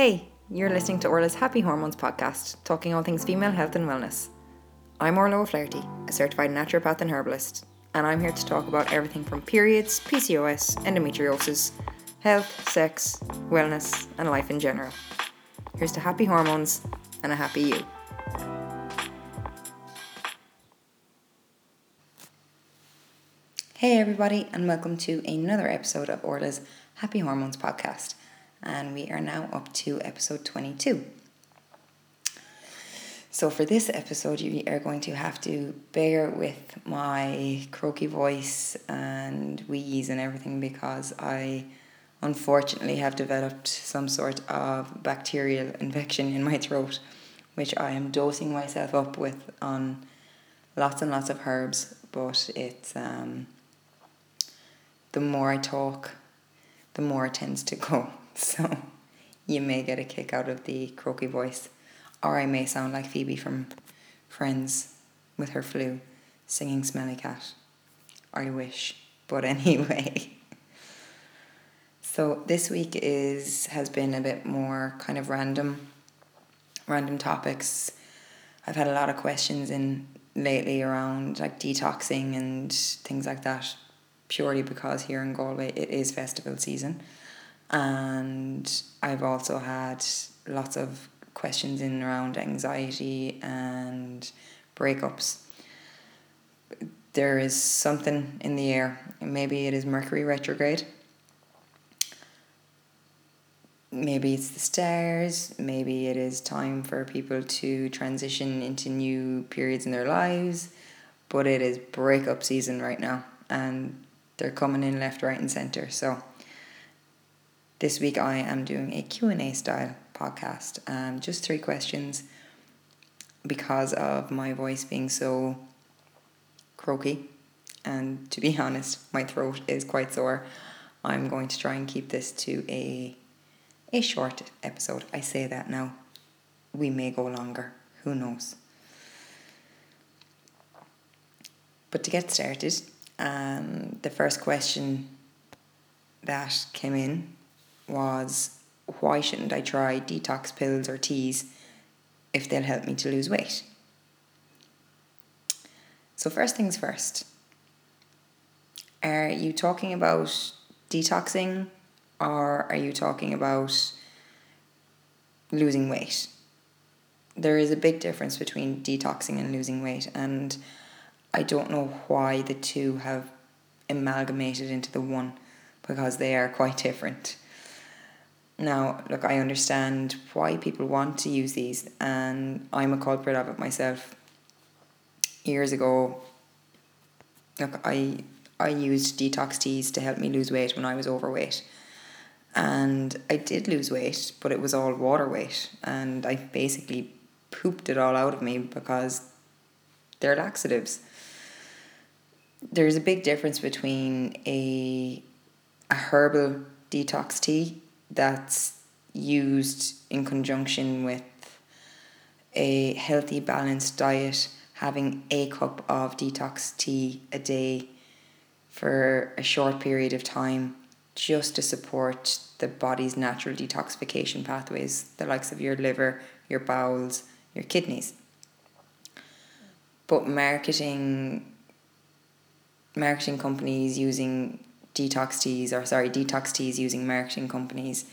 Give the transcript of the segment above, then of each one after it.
Hey, you're listening to Orla's Happy Hormones podcast, talking all things female health and wellness. I'm Orla O'Flaherty, a certified naturopath and herbalist, and I'm here to talk about everything from periods, PCOS, endometriosis, health, sex, wellness, and life in general. Here's to happy hormones and a happy you. Hey, everybody, and welcome to another episode of Orla's Happy Hormones podcast and we are now up to episode 22. So, for this episode, you are going to have to bear with my croaky voice and wheeze and everything because I unfortunately have developed some sort of bacterial infection in my throat, which I am dosing myself up with on lots and lots of herbs. But it's um, the more I talk, the more it tends to go. So you may get a kick out of the croaky voice, or I may sound like Phoebe from Friends with her flu singing Smelly Cat. I wish. But anyway. So this week is has been a bit more kind of random random topics. I've had a lot of questions in lately around like detoxing and things like that purely because here in Galway it is festival season and I've also had lots of questions in around anxiety and breakups. There is something in the air. Maybe it is Mercury retrograde. Maybe it's the stars. Maybe it is time for people to transition into new periods in their lives. But it is breakup season right now, and they're coming in left, right, and center. So this week I am doing a Q&A style podcast. Um, just three questions because of my voice being so croaky. And to be honest, my throat is quite sore. I'm going to try and keep this to a a short episode. I say that now. We may go longer. Who knows? But to get started, um, the first question that came in was why shouldn't I try detox pills or teas if they'll help me to lose weight? So, first things first, are you talking about detoxing or are you talking about losing weight? There is a big difference between detoxing and losing weight, and I don't know why the two have amalgamated into the one because they are quite different. Now, look, I understand why people want to use these, and I'm a culprit of it myself. Years ago, look, I I used detox teas to help me lose weight when I was overweight, and I did lose weight, but it was all water weight, and I basically pooped it all out of me because they're laxatives. There's a big difference between a a herbal detox tea that's used in conjunction with a healthy, balanced diet, having a cup of detox tea a day for a short period of time just to support the body's natural detoxification pathways, the likes of your liver, your bowels, your kidneys. But marketing marketing companies using detox teas or sorry detox teas using marketing companies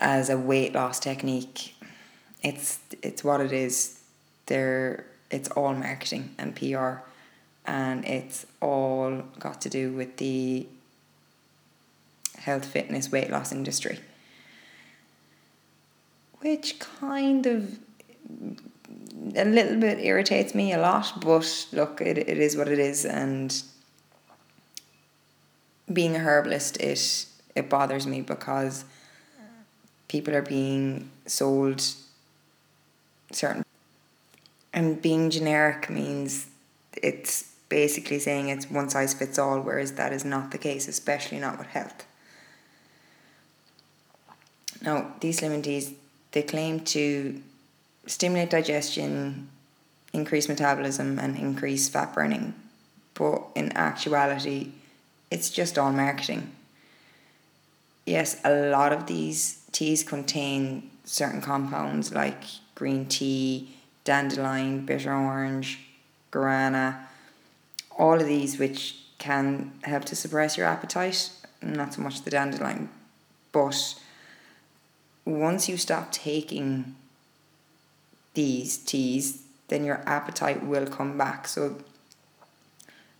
as a weight loss technique. It's it's what it is. They're it's all marketing and PR and it's all got to do with the health fitness weight loss industry. Which kind of a little bit irritates me a lot but look it, it is what it is and being a herbalist, it it bothers me because people are being sold certain and being generic means it's basically saying it's one size fits all, whereas that is not the case, especially not with health. Now, these slimming teas, they claim to stimulate digestion, increase metabolism, and increase fat burning, but in actuality, it's just all marketing. yes, a lot of these teas contain certain compounds like green tea, dandelion, bitter orange, guarana, all of these which can help to suppress your appetite, not so much the dandelion, but once you stop taking these teas, then your appetite will come back. So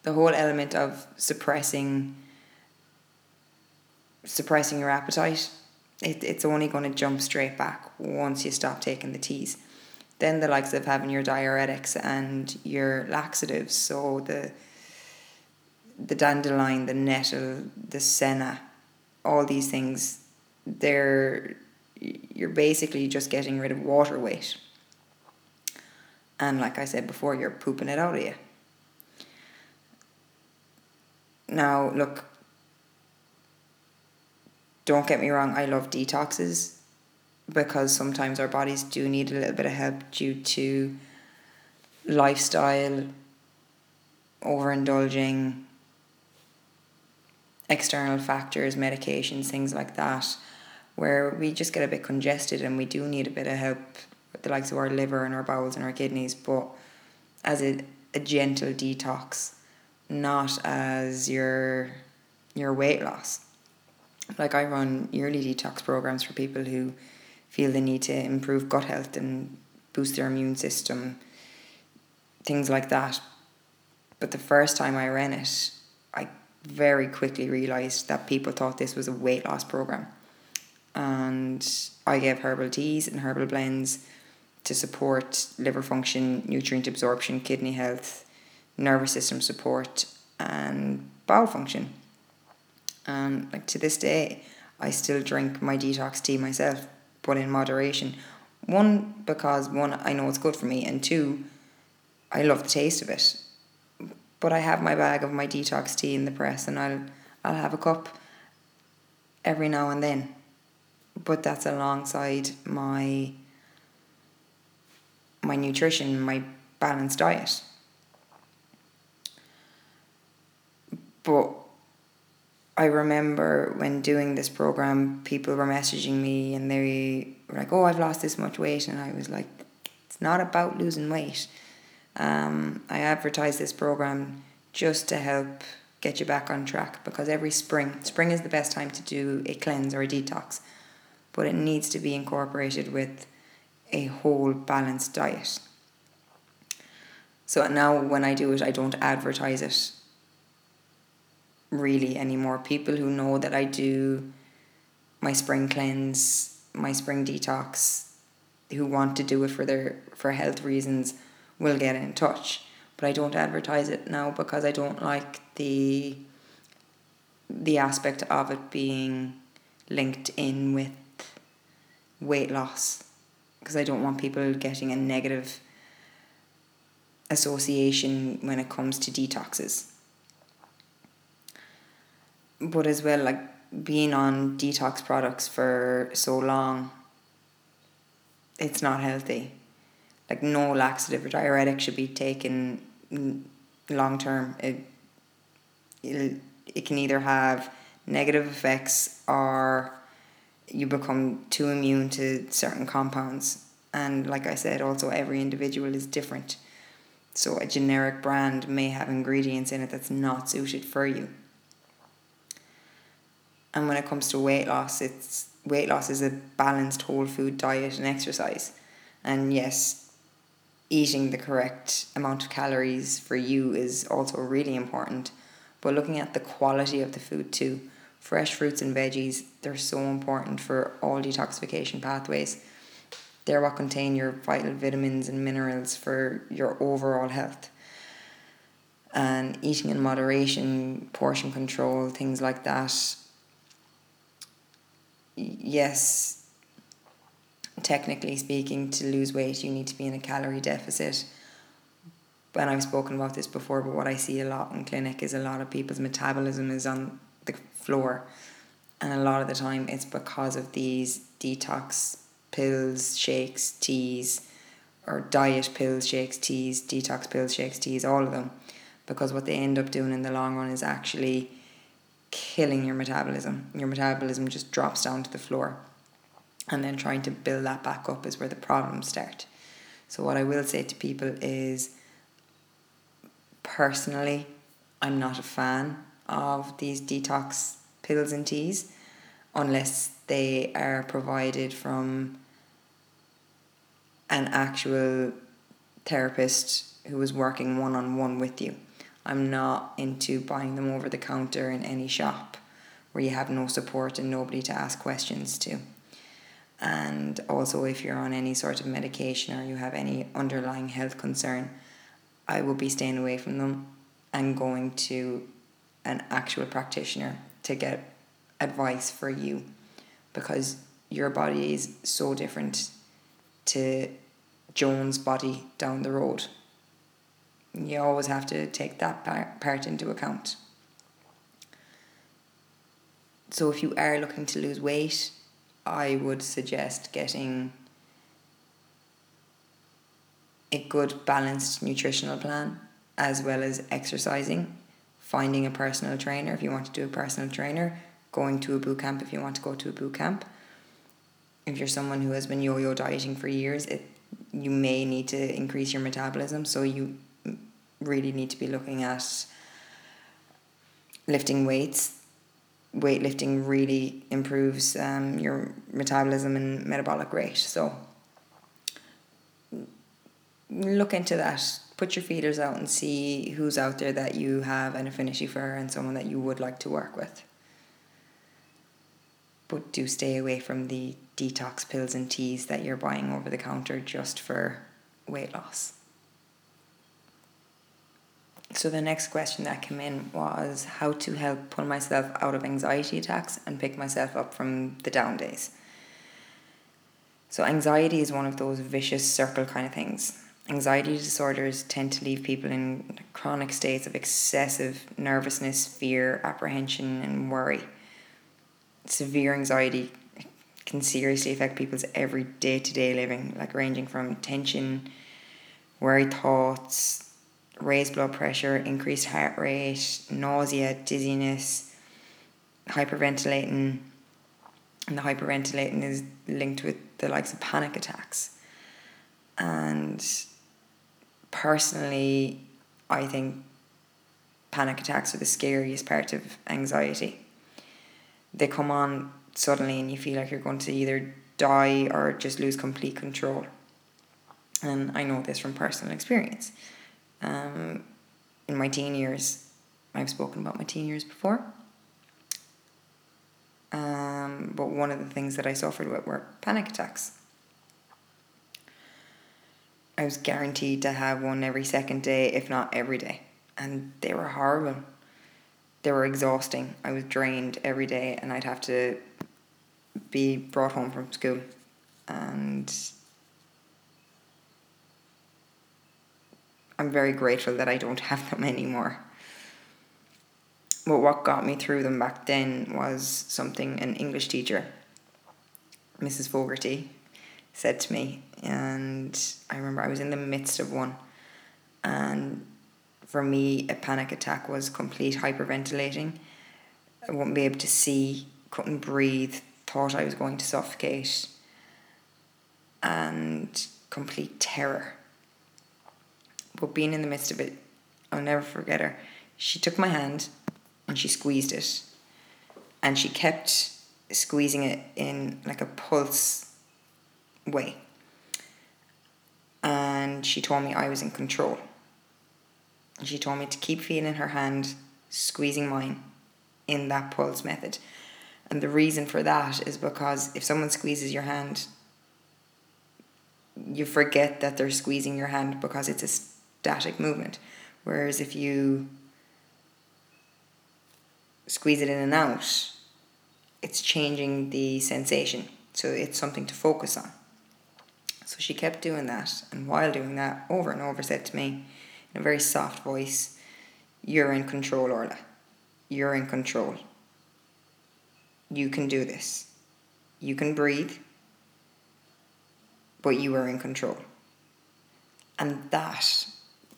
the whole element of suppressing suppressing your appetite, it, it's only going to jump straight back once you stop taking the teas. Then the likes of having your diuretics and your laxatives, so the the dandelion, the nettle, the senna, all these things, they're you're basically just getting rid of water weight. And like I said before, you're pooping it out of you. Now, look, don't get me wrong, I love detoxes because sometimes our bodies do need a little bit of help due to lifestyle, overindulging, external factors, medications, things like that, where we just get a bit congested and we do need a bit of help with the likes of our liver and our bowels and our kidneys, but as a, a gentle detox, not as your your weight loss. Like I run yearly detox programs for people who feel the need to improve gut health and boost their immune system, things like that. But the first time I ran it, I very quickly realized that people thought this was a weight loss program. And I gave herbal teas and herbal blends to support liver function, nutrient absorption, kidney health, nervous system support, and bowel function. And like to this day, I still drink my detox tea myself, but in moderation. One, because one, I know it's good for me, and two, I love the taste of it. But I have my bag of my detox tea in the press, and I'll I'll have a cup every now and then. But that's alongside my my nutrition, my balanced diet. But I remember when doing this program, people were messaging me and they were like, "Oh, I've lost this much weight," and I was like, "It's not about losing weight." Um, I advertise this program just to help get you back on track because every spring, spring is the best time to do a cleanse or a detox, but it needs to be incorporated with a whole balanced diet. So now when I do it, I don't advertise it really anymore. People who know that I do my spring cleanse, my spring detox, who want to do it for their for health reasons will get in touch. But I don't advertise it now because I don't like the the aspect of it being linked in with weight loss because I don't want people getting a negative association when it comes to detoxes. But as well, like being on detox products for so long, it's not healthy. Like no laxative or diuretic should be taken long term. It, it it can either have negative effects or you become too immune to certain compounds. And like I said, also every individual is different. So a generic brand may have ingredients in it that's not suited for you. And when it comes to weight loss, it's weight loss is a balanced whole food diet and exercise. And yes, eating the correct amount of calories for you is also really important. But looking at the quality of the food too fresh fruits and veggies, they're so important for all detoxification pathways. They're what contain your vital vitamins and minerals for your overall health. And eating in moderation, portion control, things like that. Yes, technically speaking, to lose weight, you need to be in a calorie deficit. And I've spoken about this before, but what I see a lot in clinic is a lot of people's metabolism is on the floor. And a lot of the time it's because of these detox pills, shakes, teas, or diet pills, shakes, teas, detox pills, shakes, teas, all of them. Because what they end up doing in the long run is actually killing your metabolism. Your metabolism just drops down to the floor. And then trying to build that back up is where the problems start. So, what I will say to people is personally, I'm not a fan of these detox pills and teas unless they are provided from an actual therapist who is working one on one with you. I'm not into buying them over the counter in any shop where you have no support and nobody to ask questions to. And also, if you're on any sort of medication or you have any underlying health concern, I will be staying away from them and going to an actual practitioner to get advice for you because your body is so different to Joan's body down the road. You always have to take that part into account. So, if you are looking to lose weight, I would suggest getting a good balanced nutritional plan as well as exercising, finding a personal trainer if you want to do a personal trainer, going to a boot camp if you want to go to a boot camp. If you're someone who has been yo-yo dieting for years, it you may need to increase your metabolism, so you really need to be looking at lifting weights. Weightlifting really improves um, your metabolism and metabolic rate. So look into that. Put your feeders out and see who's out there that you have an affinity for and someone that you would like to work with. But do stay away from the detox pills and teas that you're buying over the counter just for weight loss. So the next question that came in was how to help pull myself out of anxiety attacks and pick myself up from the down days. So anxiety is one of those vicious circle kind of things. Anxiety disorders tend to leave people in chronic states of excessive nervousness, fear, apprehension, and worry. Severe anxiety can seriously affect people's every day to day living, like ranging from tension, worry thoughts, raised blood pressure, increased heart rate, nausea, dizziness, hyperventilating. And the hyperventilating is linked with the likes of panic attacks. And personally, I think panic attacks are the scariest part of anxiety. They come on suddenly and you feel like you're going to either die or just lose complete control. And I know this from personal experience. Um, in my teen years, I've spoken about my teen years before. Um, but one of the things that I suffered with were panic attacks. I was guaranteed to have one every second day, if not every day. And they were horrible. They were exhausting. I was drained every day, and I'd have to be brought home from school and I'm very grateful that I don't have them anymore. But what got me through them back then was something an English teacher, Mrs. Fogarty, said to me. And I remember I was in the midst of one. And for me, a panic attack was complete hyperventilating. I wouldn't be able to see, couldn't breathe, thought I was going to suffocate, and complete terror. But being in the midst of it, I'll never forget her. She took my hand and she squeezed it, and she kept squeezing it in like a pulse way. And she told me I was in control. And she told me to keep feeling her hand squeezing mine in that pulse method. And the reason for that is because if someone squeezes your hand, you forget that they're squeezing your hand because it's a static movement. Whereas if you squeeze it in and out, it's changing the sensation. So it's something to focus on. So she kept doing that, and while doing that, over and over said to me in a very soft voice, You're in control, Orla. You're in control. You can do this. You can breathe, but you are in control. And that,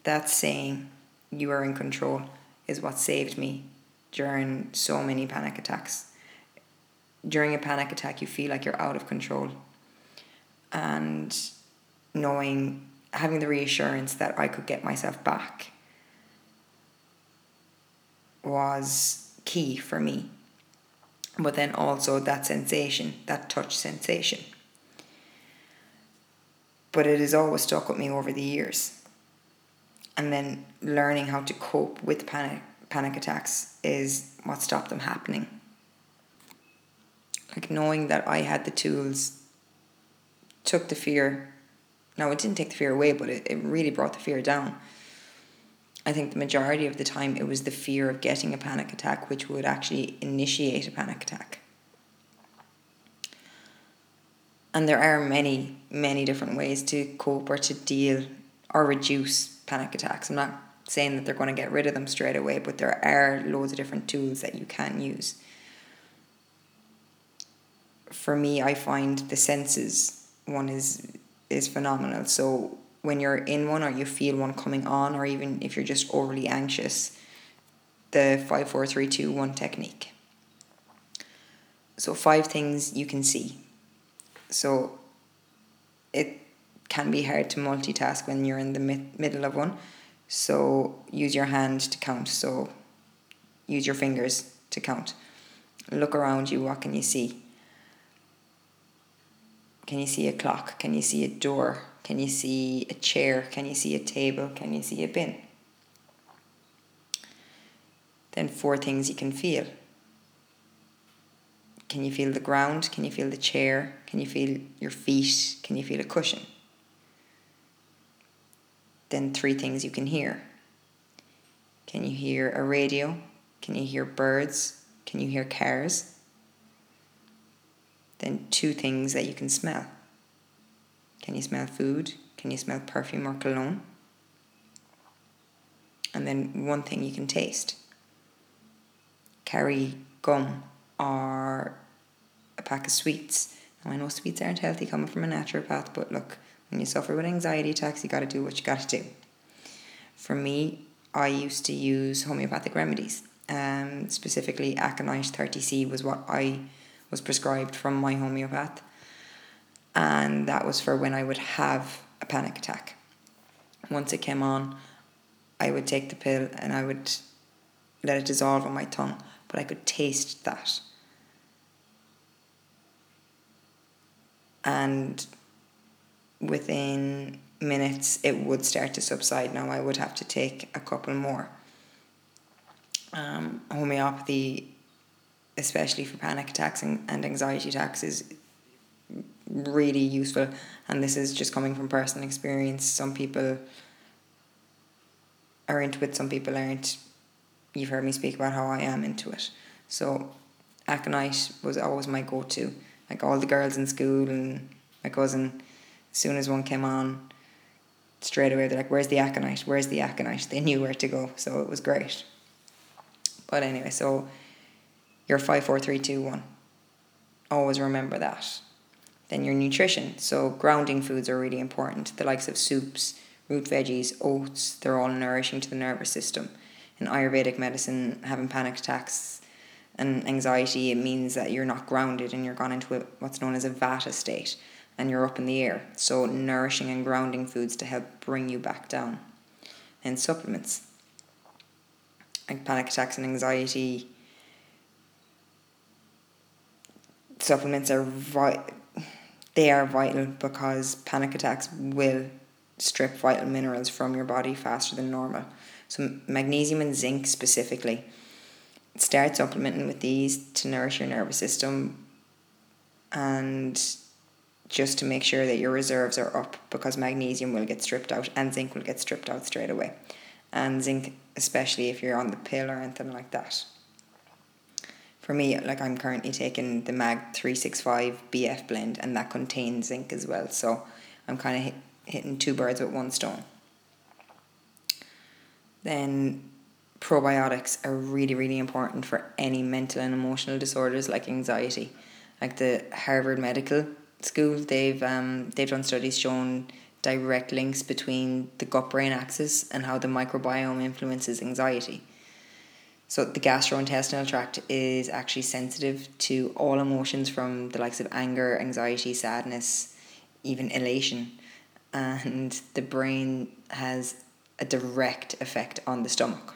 that saying, you are in control, is what saved me during so many panic attacks. During a panic attack, you feel like you're out of control. And knowing, having the reassurance that I could get myself back was key for me. But then also that sensation, that touch sensation. But it has always stuck with me over the years. And then learning how to cope with panic panic attacks is what stopped them happening. Like knowing that I had the tools took the fear. No, it didn't take the fear away, but it, it really brought the fear down. I think the majority of the time it was the fear of getting a panic attack which would actually initiate a panic attack. And there are many, many different ways to cope or to deal or reduce panic attacks. I'm not saying that they're going to get rid of them straight away, but there are loads of different tools that you can use. For me, I find the senses one is is phenomenal. So when you're in one or you feel one coming on, or even if you're just overly anxious, the five four three two one technique. So five things you can see. So it can be hard to multitask when you're in the mid- middle of one so use your hand to count. So use your fingers to count. Look around you. What can you see? Can you see a clock? Can you see a door? Can you see a chair? Can you see a table? Can you see a bin? Then, four things you can feel. Can you feel the ground? Can you feel the chair? Can you feel your feet? Can you feel a cushion? Then three things you can hear. Can you hear a radio? Can you hear birds? Can you hear cars? Then two things that you can smell. Can you smell food? Can you smell perfume or cologne? And then one thing you can taste. Carry gum or a pack of sweets. Now I know sweets aren't healthy coming from a naturopath, but look, when you suffer with anxiety attacks, you got to do what you got to do. For me, I used to use homeopathic remedies. Um, specifically, Aconite 30C was what I was prescribed from my homeopath. And that was for when I would have a panic attack. Once it came on, I would take the pill and I would let it dissolve on my tongue, but I could taste that. And within minutes it would start to subside. Now I would have to take a couple more. Um, homeopathy, especially for panic attacks and, and anxiety attacks, is really useful. And this is just coming from personal experience. Some people are into it, some people aren't. You've heard me speak about how I am into it. So, aconite was always my go to. Like all the girls in school and my cousin as soon as one came on, straight away they're like, "Where's the aconite? Where's the aconite?" They knew where to go, so it was great. But anyway, so your five, four, three, two, one. Always remember that. Then your nutrition. So grounding foods are really important. The likes of soups, root veggies, oats, they're all nourishing to the nervous system. In Ayurvedic medicine, having panic attacks and anxiety, it means that you're not grounded and you're gone into a, what's known as a vata state and you're up in the air. So, nourishing and grounding foods to help bring you back down. And supplements. Like panic attacks and anxiety. Supplements are vi- they are vital because panic attacks will strip vital minerals from your body faster than normal. So magnesium and zinc specifically. Start supplementing with these to nourish your nervous system and just to make sure that your reserves are up because magnesium will get stripped out and zinc will get stripped out straight away. And zinc, especially if you're on the pill or anything like that. For me, like I'm currently taking the Mag 365 BF blend and that contains zinc as well. So I'm kind of hit, hitting two birds with one stone. Then probiotics are really, really important for any mental and emotional disorders like anxiety. Like the Harvard Medical school, they've um, they've done studies showing direct links between the gut brain axis and how the microbiome influences anxiety. So the gastrointestinal tract is actually sensitive to all emotions from the likes of anger, anxiety, sadness, even elation. And the brain has a direct effect on the stomach.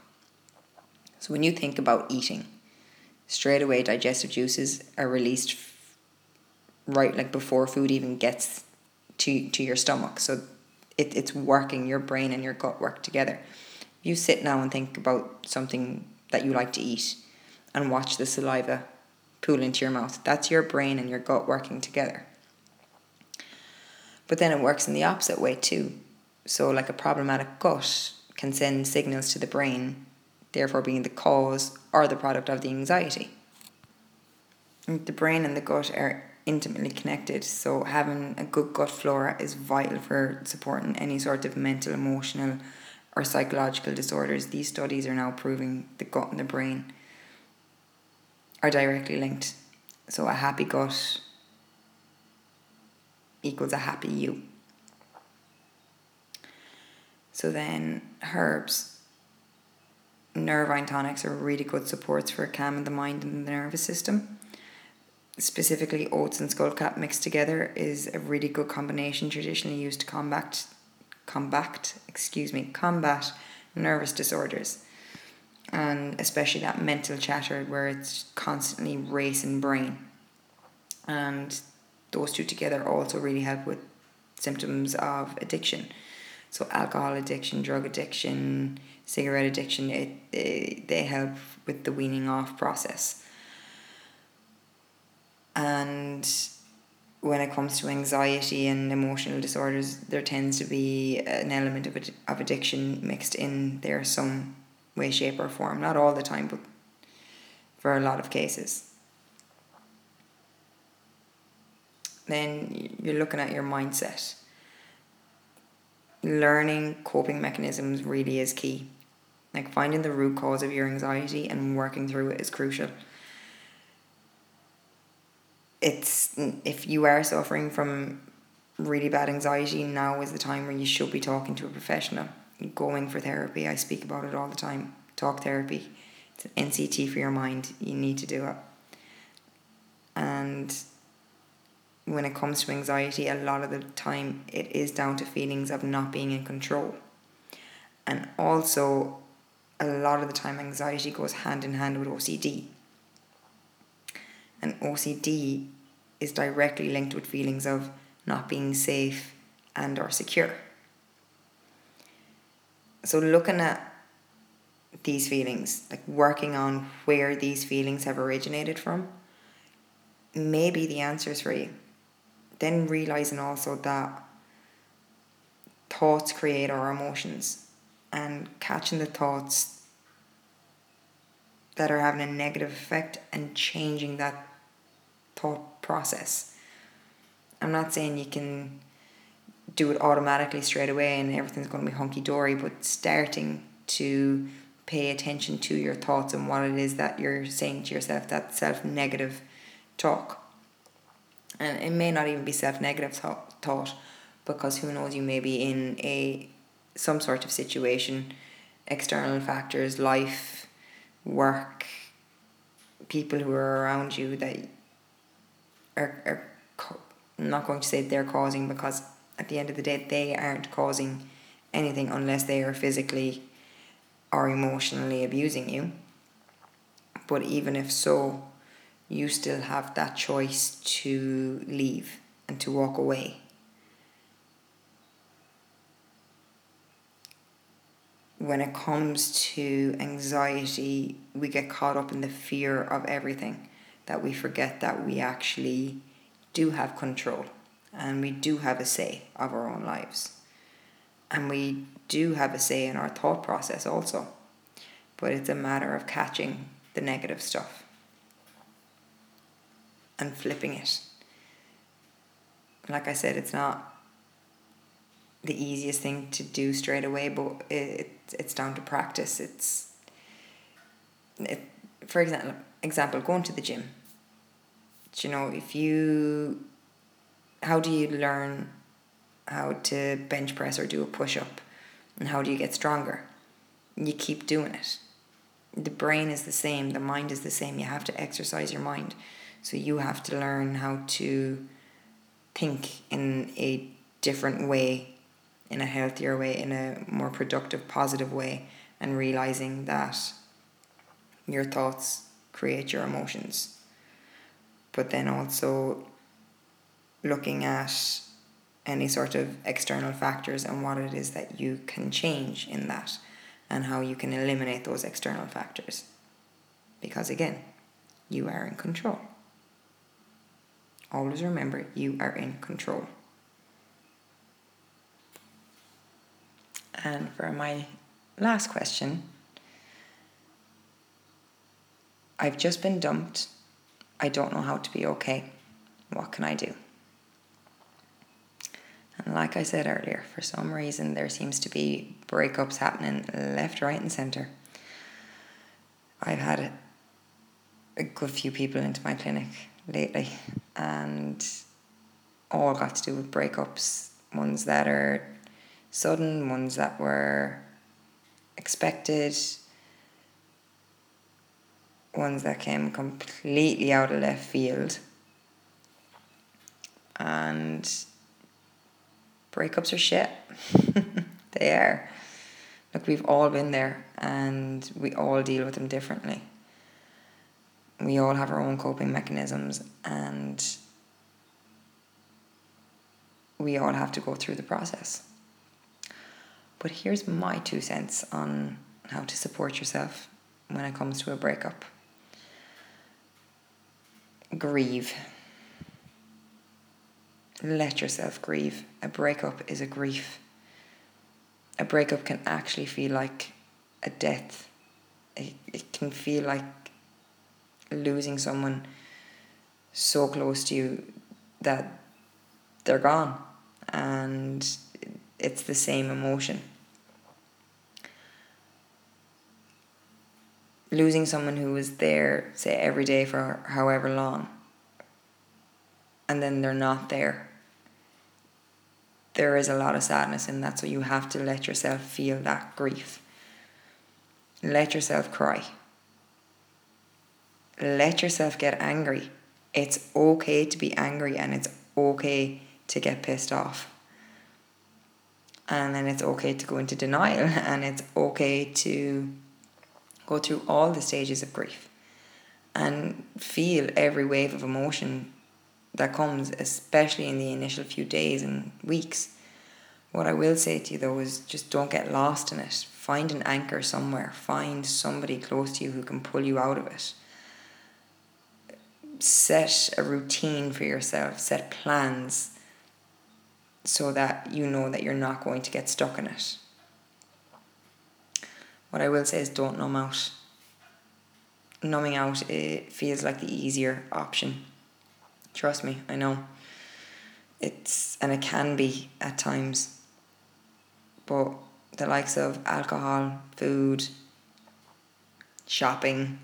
So when you think about eating, straight away digestive juices are released right like before food even gets to to your stomach. So it, it's working, your brain and your gut work together. You sit now and think about something that you like to eat and watch the saliva pool into your mouth. That's your brain and your gut working together. But then it works in the opposite way too. So, like a problematic gut can send signals to the brain, therefore being the cause or the product of the anxiety. The brain and the gut are intimately connected, so having a good gut flora is vital for supporting any sort of mental, emotional, or psychological disorders. These studies are now proving the gut and the brain are directly linked. So, a happy gut equals a happy you. So then herbs, nervine tonics are really good supports for calming the mind and the nervous system. Specifically, oats and skullcap mixed together is a really good combination traditionally used to combat, combat, excuse me, combat nervous disorders, and especially that mental chatter where it's constantly racing brain. And those two together also really help with symptoms of addiction. So alcohol addiction, drug addiction, cigarette addiction, it, it, they help with the weaning off process. And when it comes to anxiety and emotional disorders, there tends to be an element of, of addiction mixed in there some way, shape, or form. Not all the time, but for a lot of cases. then you're looking at your mindset. Learning coping mechanisms really is key. Like finding the root cause of your anxiety and working through it is crucial. It's if you are suffering from really bad anxiety, now is the time where you should be talking to a professional, going for therapy. I speak about it all the time. Talk therapy. It's an NCT for your mind. You need to do it. And when it comes to anxiety, a lot of the time it is down to feelings of not being in control. And also, a lot of the time, anxiety goes hand in hand with OCD. And OCD is directly linked with feelings of not being safe and or secure. So looking at these feelings, like working on where these feelings have originated from, may be the answers for you then realizing also that thoughts create our emotions and catching the thoughts that are having a negative effect and changing that thought process. I'm not saying you can do it automatically straight away and everything's going to be hunky dory, but starting to pay attention to your thoughts and what it is that you're saying to yourself, that self negative talk and it may not even be self negative thought because who knows you may be in a some sort of situation external factors life work people who are around you that are, are I'm not going to say they're causing because at the end of the day they aren't causing anything unless they are physically or emotionally abusing you but even if so you still have that choice to leave and to walk away. When it comes to anxiety, we get caught up in the fear of everything that we forget that we actually do have control and we do have a say of our own lives. And we do have a say in our thought process also. But it's a matter of catching the negative stuff and flipping it. Like I said, it's not the easiest thing to do straight away, but it, it's down to practice. It's it, for example, example going to the gym. You know, if you, how do you learn how to bench press or do a push up, and how do you get stronger? You keep doing it. the brain is the same, the mind is the same. You have to exercise your mind. So you have to learn how to think in a different way, in a healthier way, in a more productive, positive way, and realizing that your thoughts create your emotions. But then also looking at any sort of external factors and what it is that you can change in that and how you can eliminate those external factors. Because again, you are in control. Always remember you are in control. And for my last question, I've just been dumped. I don't know how to be okay. What can I do? And like I said earlier, for some reason there seems to be breakups happening left, right, and centre. I've had a good few people into my clinic lately, and all got to do with breakups. Ones that are sudden, ones that were expected, ones that came completely out of left field. And breakups are shit. they are. Look, we've all been there and we all deal with them differently. We all have our own coping mechanisms and we all have to go through the process. But here's my two cents on how to support yourself when it comes to a breakup. Grieve. Let yourself grieve. A breakup is a grief. A breakup can actually feel like a death. It, it can feel like losing someone so close to you that they're gone and it's the same emotion. Losing someone who was there, say, every day for however long, and then they're not there. There is a lot of sadness in that, so you have to let yourself feel that grief. Let yourself cry. Let yourself get angry. It's okay to be angry and it's okay to get pissed off and then it's okay to go into denial and it's okay to go through all the stages of grief and feel every wave of emotion that comes, especially in the initial few days and weeks. What I will say to you though is just don't get lost in it. Find an anchor somewhere. Find somebody close to you who can pull you out of it. Set a routine for yourself, set plans so that you know that you're not going to get stuck in it. What I will say is don't numb out. Numbing out it feels like the easier option. Trust me, I know. It's and it can be at times. But the likes of alcohol, food, shopping,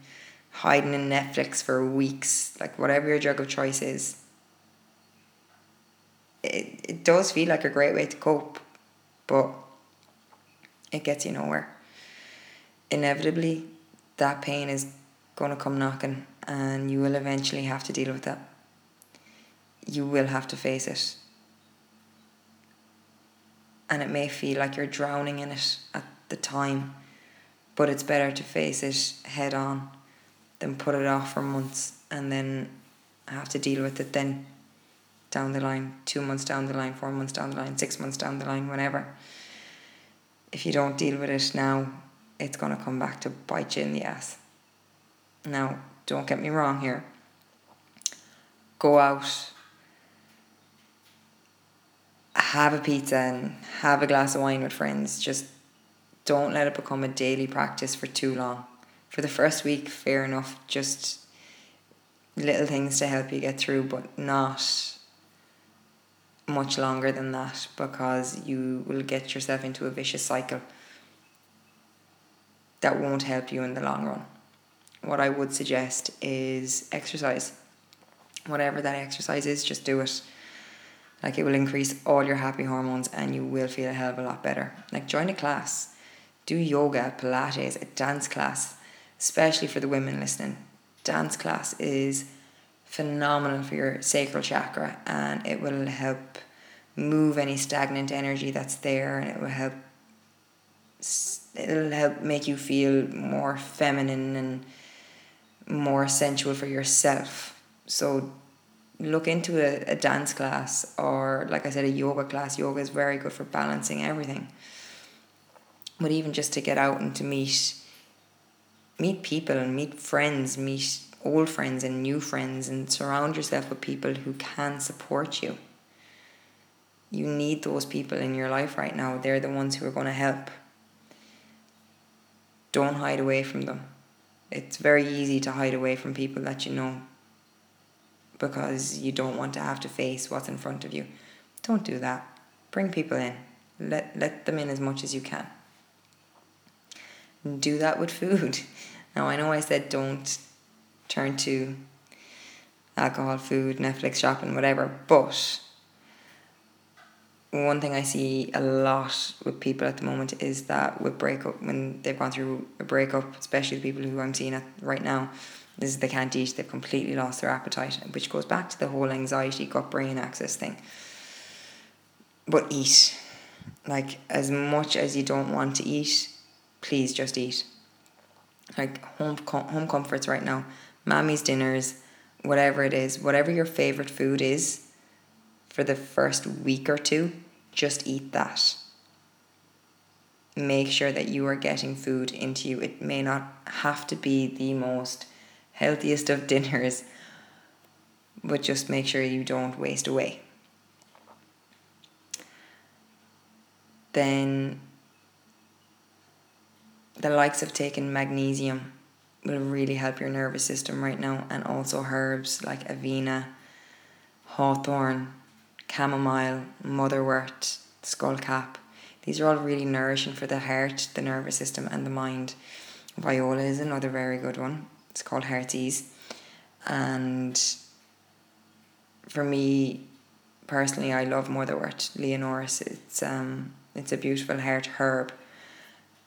hiding in Netflix for weeks, like whatever your drug of choice is, it, it does feel like a great way to cope, but it gets you nowhere. Inevitably, that pain is going to come knocking, and you will eventually have to deal with that. You will have to face it. And it may feel like you're drowning in it at the time, but it's better to face it head on than put it off for months and then have to deal with it then down the line, two months down the line, four months down the line, six months down the line, whenever. If you don't deal with it now, it's going to come back to bite you in the ass. Now, don't get me wrong here. Go out, have a pizza, and have a glass of wine with friends. Just don't let it become a daily practice for too long. For the first week, fair enough, just little things to help you get through, but not much longer than that because you will get yourself into a vicious cycle that won't help you in the long run. What I would suggest is exercise. Whatever that exercise is, just do it. Like it will increase all your happy hormones and you will feel a hell of a lot better. Like join a class, do yoga, Pilates, a dance class, especially for the women listening. Dance class is phenomenal for your sacral chakra and it will help move any stagnant energy that's there and it will help it'll help make you feel more feminine and more sensual for yourself. So look into a, a dance class or like I said a yoga class. Yoga is very good for balancing everything. But even just to get out and to meet meet people and meet friends, meet old friends and new friends and surround yourself with people who can support you. You need those people in your life right now. They're the ones who are going to help. Don't hide away from them. It's very easy to hide away from people that you know because you don't want to have to face what's in front of you. Don't do that. Bring people in. Let let them in as much as you can. Do that with food. Now I know I said don't turn to alcohol, food, Netflix shopping, whatever, but one thing I see a lot with people at the moment is that with breakup when they've gone through a breakup, especially the people who I'm seeing at right now, is they can't eat, they've completely lost their appetite, which goes back to the whole anxiety gut brain axis thing. But eat. Like as much as you don't want to eat, please just eat. Like home home comforts right now, mommy's dinners, whatever it is, whatever your favorite food is for the first week or two, just eat that. Make sure that you are getting food into you. It may not have to be the most healthiest of dinners, but just make sure you don't waste away. Then the likes of taking magnesium will really help your nervous system right now, and also herbs like avena, hawthorn, chamomile, motherwort, skullcap. These are all really nourishing for the heart, the nervous system, and the mind. Viola is another very good one. It's called Heartsease. And for me personally, I love Motherwort, Leonurus. It's um it's a beautiful heart herb,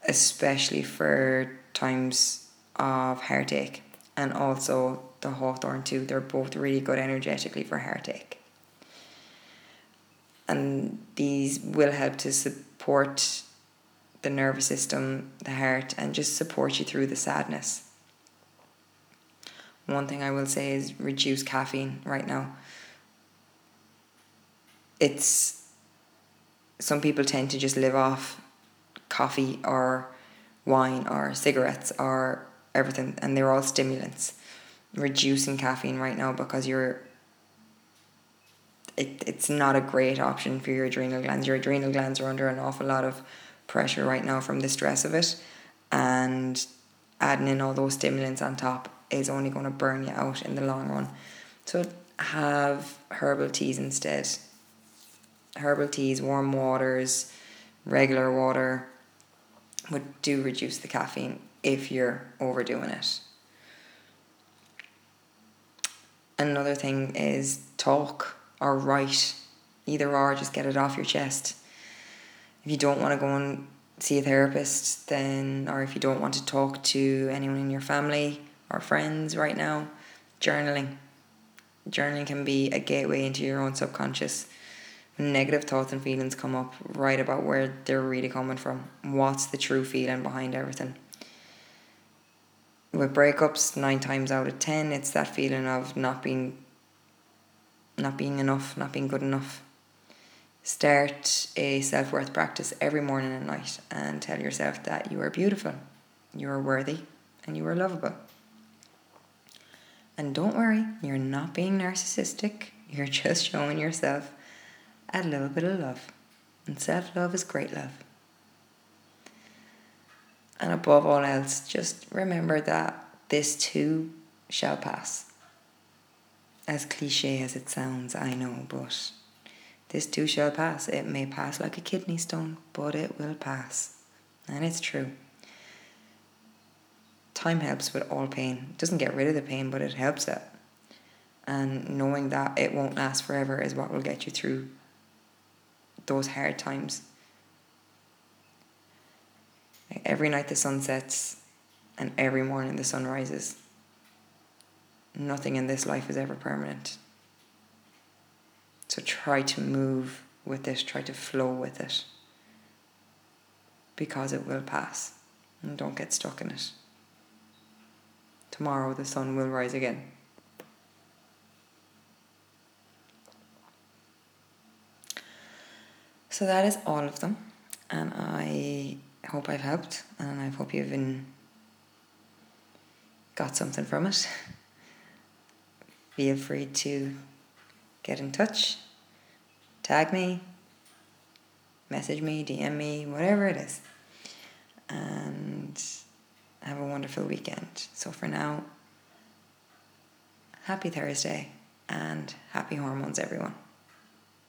especially for times of heartache, and also the hawthorn too. They're both really good energetically for heartache and these will help to support the nervous system, the heart, and just support you through the sadness. One thing I will say is reduce caffeine right now. It's some people tend to just live off coffee or wine or cigarettes or everything, and they're all stimulants. Reducing caffeine right now because you're it, it's not a great option for your adrenal glands. Your adrenal glands are under an awful lot of pressure right now from the stress of it, and adding in all those stimulants on top is only going to burn you out in the long run. So have herbal teas instead. Herbal teas, warm waters, regular water would do reduce the caffeine if you're overdoing it. Another thing is talk or right. Either or, just get it off your chest. If you don't want to go and see a therapist, then, or if you don't want to talk to anyone in your family or friends right now, journaling. Journaling can be a gateway into your own subconscious. Negative thoughts and feelings come up, write about where they're really coming from. What's the true feeling behind everything? With breakups, nine times out of ten, it's that feeling of not being not being enough, not being good enough. Start a self worth practice every morning and night and tell yourself that you are beautiful, you are worthy, and you are lovable. And don't worry, you're not being narcissistic, you're just showing yourself a little bit of love. And self love is great love. And above all else, just remember that this too shall pass. As cliche as it sounds, I know, but this too shall pass. It may pass like a kidney stone, but it will pass. And it's true. Time helps with all pain. It doesn't get rid of the pain, but it helps it. And knowing that it won't last forever is what will get you through those hard times. Every night the sun sets and every morning the sun rises. Nothing in this life is ever permanent. So try to move with this, try to flow with it because it will pass and don't get stuck in it. Tomorrow the sun will rise again. So that is all of them, and I hope I've helped, and I hope you've been got something from it. Feel free to get in touch, tag me, message me, DM me, whatever it is. And have a wonderful weekend. So for now, happy Thursday and happy hormones, everyone.